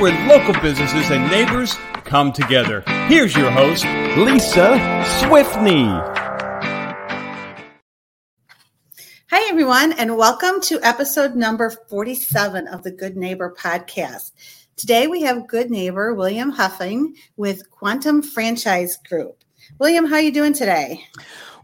where local businesses and neighbors come together. Here's your host, Lisa Swiftney. Hi, everyone, and welcome to episode number 47 of the Good Neighbor podcast. Today we have good neighbor William Huffing with Quantum Franchise Group. William, how are you doing today?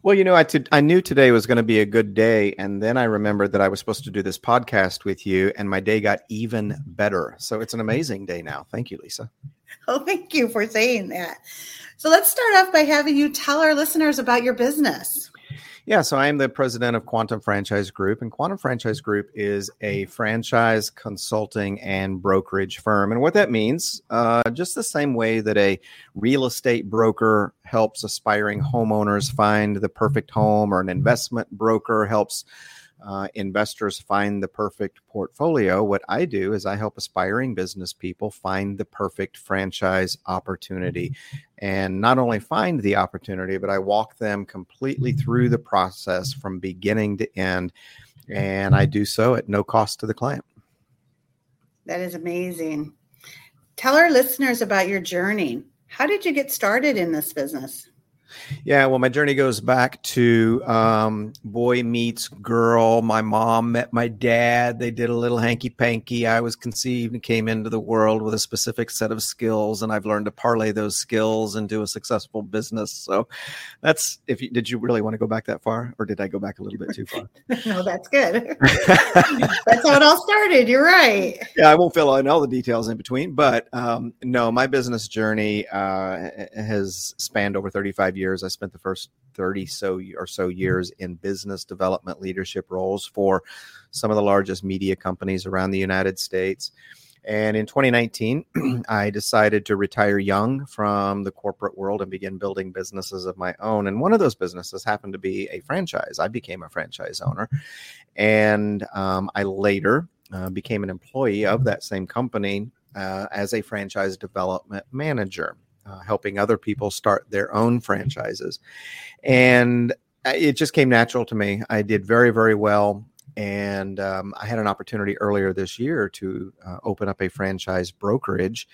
Well, you know, I, t- I knew today was going to be a good day. And then I remembered that I was supposed to do this podcast with you, and my day got even better. So it's an amazing day now. Thank you, Lisa. Oh, thank you for saying that. So let's start off by having you tell our listeners about your business. Yeah, so I am the president of Quantum Franchise Group, and Quantum Franchise Group is a franchise consulting and brokerage firm. And what that means, uh, just the same way that a real estate broker helps aspiring homeowners find the perfect home, or an investment broker helps uh, investors find the perfect portfolio. What I do is I help aspiring business people find the perfect franchise opportunity. And not only find the opportunity, but I walk them completely through the process from beginning to end. And I do so at no cost to the client. That is amazing. Tell our listeners about your journey. How did you get started in this business? Yeah, well, my journey goes back to um, boy meets girl. My mom met my dad. They did a little hanky panky. I was conceived and came into the world with a specific set of skills, and I've learned to parlay those skills into a successful business. So, that's if you, did you really want to go back that far, or did I go back a little bit too far? no, that's good. that's how it all started. You're right. Yeah, I won't fill in all the details in between, but um, no, my business journey uh, has spanned over 35 years years. I spent the first 30 so or so years in business development leadership roles for some of the largest media companies around the United States. And in 2019, I decided to retire young from the corporate world and begin building businesses of my own. And one of those businesses happened to be a franchise. I became a franchise owner. And um, I later uh, became an employee of that same company uh, as a franchise development manager uh, helping other people start their own franchises. And it just came natural to me. I did very, very well. And um, I had an opportunity earlier this year to uh, open up a franchise brokerage.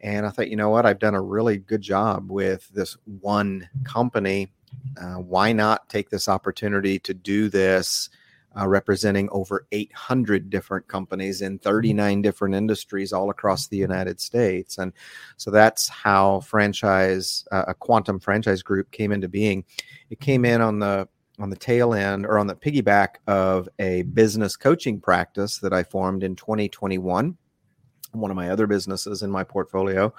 And I thought, you know what? I've done a really good job with this one company. Uh, why not take this opportunity to do this uh, representing over 800 different companies in 39 different industries all across the United States. And so that's how franchise, uh, a quantum franchise group came into being. It came in on the on the tail end or on the piggyback of a business coaching practice that I formed in 2021 one of my other businesses in my portfolio,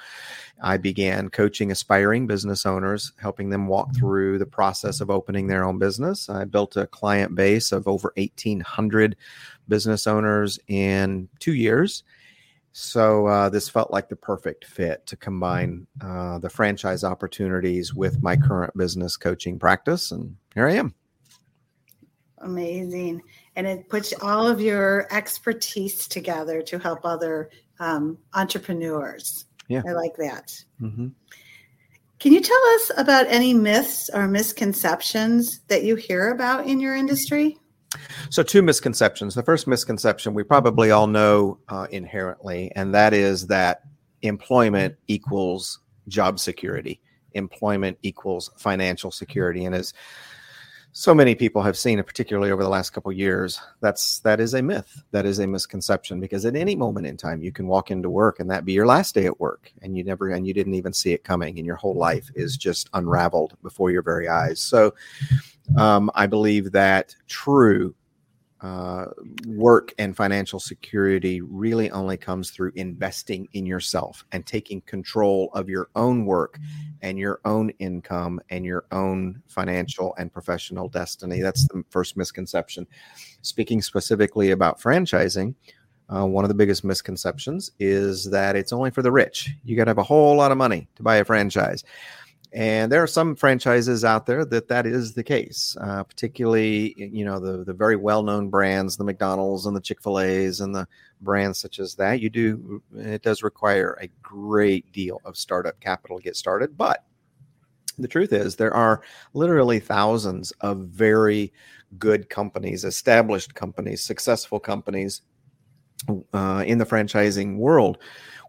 I began coaching aspiring business owners, helping them walk mm-hmm. through the process of opening their own business. I built a client base of over 1,800 business owners in two years. So uh, this felt like the perfect fit to combine uh, the franchise opportunities with my current business coaching practice, and here I am. Amazing, and it puts all of your expertise together to help other um, entrepreneurs. Yeah. I like that. Mm-hmm. Can you tell us about any myths or misconceptions that you hear about in your industry? So, two misconceptions. The first misconception we probably all know uh, inherently, and that is that employment equals job security, employment equals financial security. And as so many people have seen it particularly over the last couple years. That's that is a myth. That is a misconception because at any moment in time you can walk into work and that be your last day at work and you never and you didn't even see it coming and your whole life is just unraveled before your very eyes. So um, i believe that true uh, work and financial security really only comes through investing in yourself and taking control of your own work and your own income and your own financial and professional destiny. That's the first misconception. Speaking specifically about franchising, uh, one of the biggest misconceptions is that it's only for the rich. You got to have a whole lot of money to buy a franchise. And there are some franchises out there that that is the case, uh, particularly you know the the very well known brands, the McDonald's and the Chick Fil A's and the brands such as that. You do it does require a great deal of startup capital to get started, but the truth is there are literally thousands of very good companies, established companies, successful companies uh, in the franchising world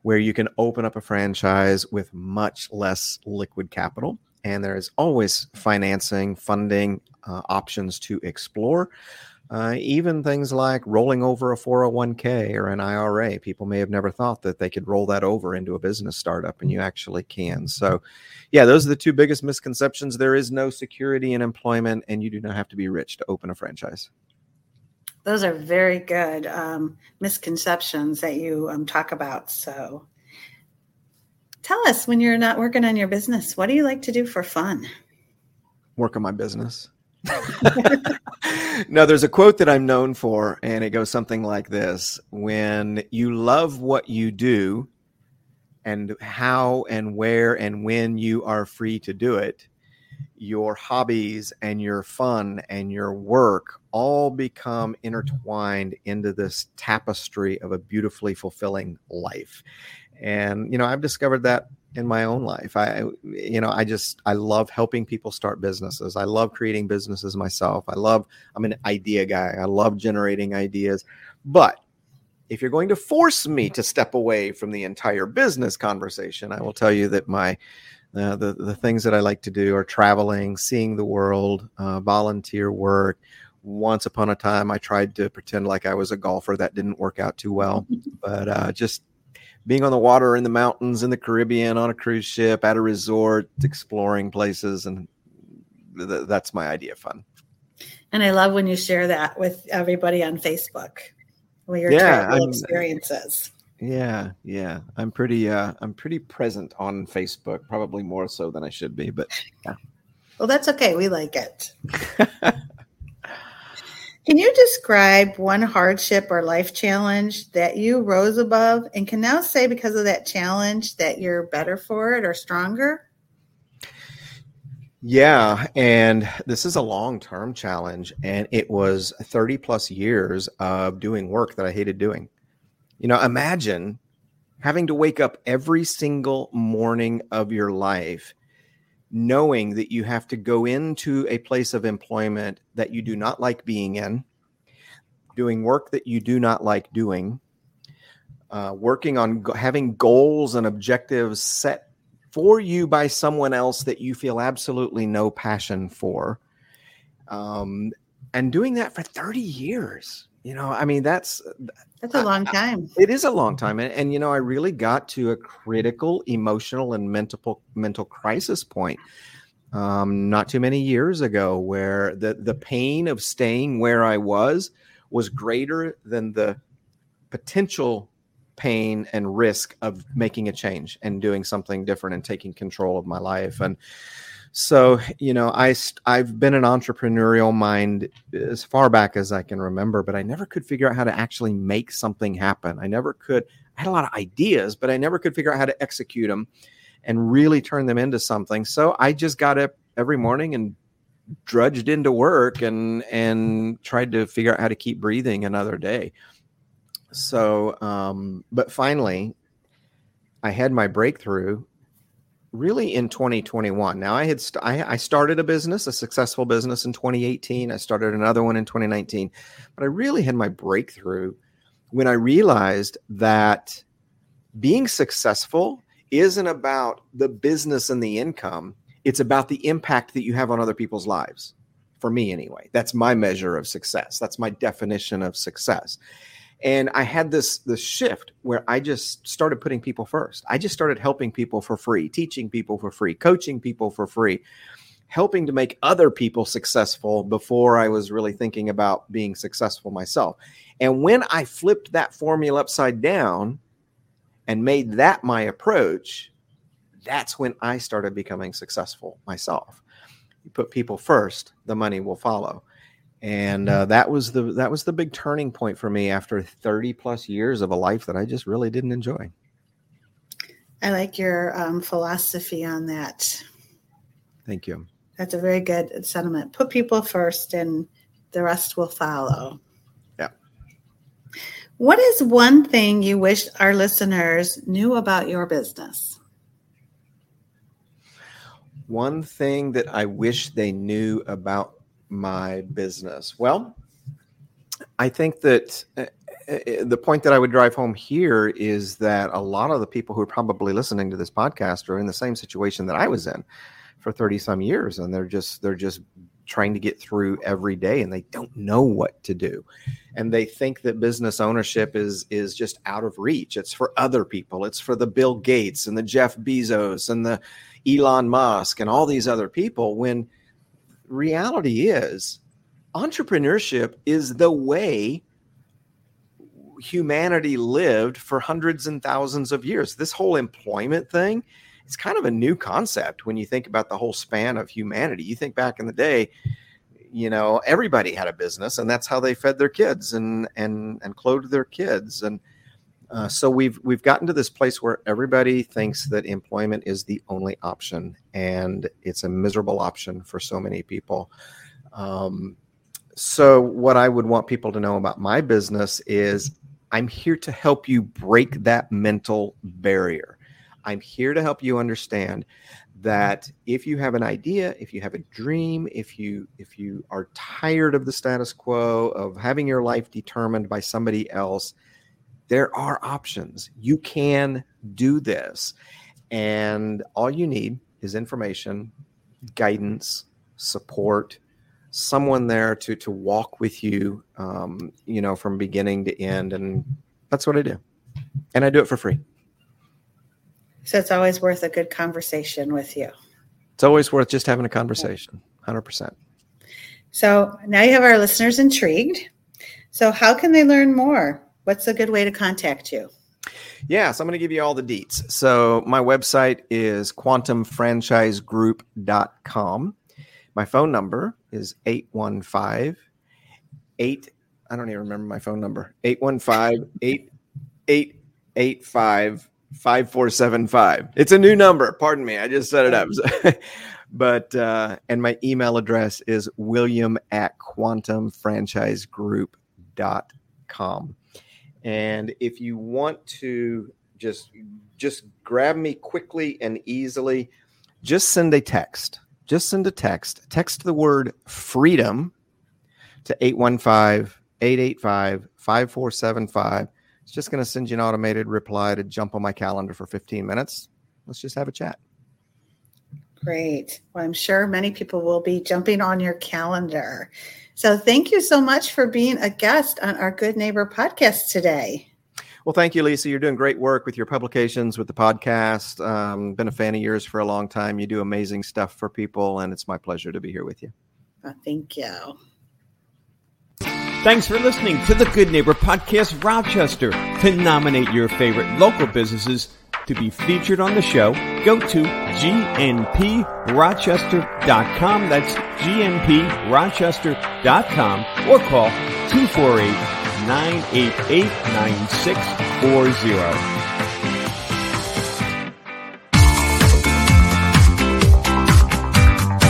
where you can open up a franchise with much less liquid capital. And there is always financing, funding uh, options to explore. Uh, even things like rolling over a 401k or an IRA. People may have never thought that they could roll that over into a business startup, and you actually can. So, yeah, those are the two biggest misconceptions. There is no security in employment, and you do not have to be rich to open a franchise. Those are very good um, misconceptions that you um, talk about. So, tell us when you're not working on your business, what do you like to do for fun? Work on my business. no, there's a quote that I'm known for, and it goes something like this When you love what you do, and how and where and when you are free to do it, your hobbies and your fun and your work all become mm-hmm. intertwined into this tapestry of a beautifully fulfilling life. And, you know, I've discovered that in my own life. I, you know, I just, I love helping people start businesses. I love creating businesses myself. I love, I'm an idea guy. I love generating ideas. But if you're going to force me to step away from the entire business conversation, I will tell you that my, uh, the, the things that I like to do are traveling, seeing the world, uh, volunteer work. Once upon a time, I tried to pretend like I was a golfer. That didn't work out too well. But uh, just being on the water in the mountains in the Caribbean on a cruise ship at a resort, exploring places, and th- that's my idea of fun. And I love when you share that with everybody on Facebook, where your yeah, travel experiences. Yeah, yeah, I'm pretty, uh, I'm pretty present on Facebook, probably more so than I should be, but yeah. Well, that's okay. We like it. Can you describe one hardship or life challenge that you rose above and can now say because of that challenge that you're better for it or stronger? Yeah, and this is a long term challenge, and it was 30 plus years of doing work that I hated doing. You know, imagine having to wake up every single morning of your life knowing that you have to go into a place of employment that you do not like being in, doing work that you do not like doing, uh, working on go- having goals and objectives set for you by someone else that you feel absolutely no passion for, um, and doing that for 30 years. You know, I mean, that's that's a long time. I, it is a long time, and, and you know, I really got to a critical emotional and mental mental crisis point um, not too many years ago, where the the pain of staying where I was was greater than the potential pain and risk of making a change and doing something different and taking control of my life and so you know i i've been an entrepreneurial mind as far back as i can remember but i never could figure out how to actually make something happen. I never could i had a lot of ideas but i never could figure out how to execute them and really turn them into something. So i just got up every morning and drudged into work and and tried to figure out how to keep breathing another day. So um but finally i had my breakthrough really in 2021. Now I had st- I, I, started a business, a successful business in 2018. I started another one in 2019, but I really had my breakthrough when I realized that being successful isn't about the business and the income. It's about the impact that you have on other people's lives. For me, anyway, that's my measure of success. That's my definition of success and i had this this shift where i just started putting people first. I just started helping people for free teaching people for free coaching people for free helping to make other people successful before i was really thinking about being successful myself. And when i flipped that formula upside down and made that my approach that's when i started becoming successful myself. You put people first the money will follow and uh, that was the that was the big turning point for me after 30 plus years of a life that I just really didn't enjoy. I like your um, philosophy on that. Thank you. That's a very good sentiment. Put people first, and the rest will follow. Yeah. What is one thing you wish our listeners knew about your business? One thing that I wish they knew about my business? Well, I think that uh, the point that I would drive home here is that a lot of the people who are probably listening to this podcast are in the same situation that I was in for 30 some years and they're just they're just trying to get through every day and they don't know what to do. And they think that business ownership is is just out of reach. It's for other people. It's for the bill gates and the jeff bezos and the elon musk and all these other people when reality is entrepreneurship is the way humanity lived for hundreds and thousands of years. This whole employment thing, it's kind of a new concept when you think about the whole span of humanity. You think back in the day, you know, everybody had a business and that's how they fed their kids and and and clothed their kids and uh, so we've we've gotten to this place where everybody thinks that employment is the only option, and it's a miserable option for so many people. Um, so, what I would want people to know about my business is I'm here to help you break that mental barrier. I'm here to help you understand that if you have an idea, if you have a dream, if you if you are tired of the status quo of having your life determined by somebody else, there are options. You can do this. And all you need is information, guidance, support, someone there to to walk with you um, you know from beginning to end. And that's what i do. And i do it for free. So it's always worth a good conversation with you. It's always worth just having a conversation 100% so now you have our listeners intrigued. So how can they learn more what's a good way to contact you yeah, so I'm going to give you all the deets. So my website is quantumfranchisegroup.com. My phone number is 815 8 I don't even remember my phone number. 815 8885 5475. It's a new number. Pardon me. I just set it up. but uh, and my email address is william at quantumfranchisegroup.com. And if you want to just just grab me quickly and easily, just send a text just send a text. Text the word freedom to 815 885 5475. It's just going to send you an automated reply to jump on my calendar for 15 minutes. Let's just have a chat. Great. Well, I'm sure many people will be jumping on your calendar. So, thank you so much for being a guest on our Good Neighbor podcast today. Well, thank you, Lisa. You're doing great work with your publications, with the podcast. Um, been a fan of yours for a long time. You do amazing stuff for people, and it's my pleasure to be here with you. Oh, thank you. Thanks for listening to the Good Neighbor Podcast Rochester. To nominate your favorite local businesses to be featured on the show, go to gnprochester.com. That's gnprochester.com or call 248 988 9640.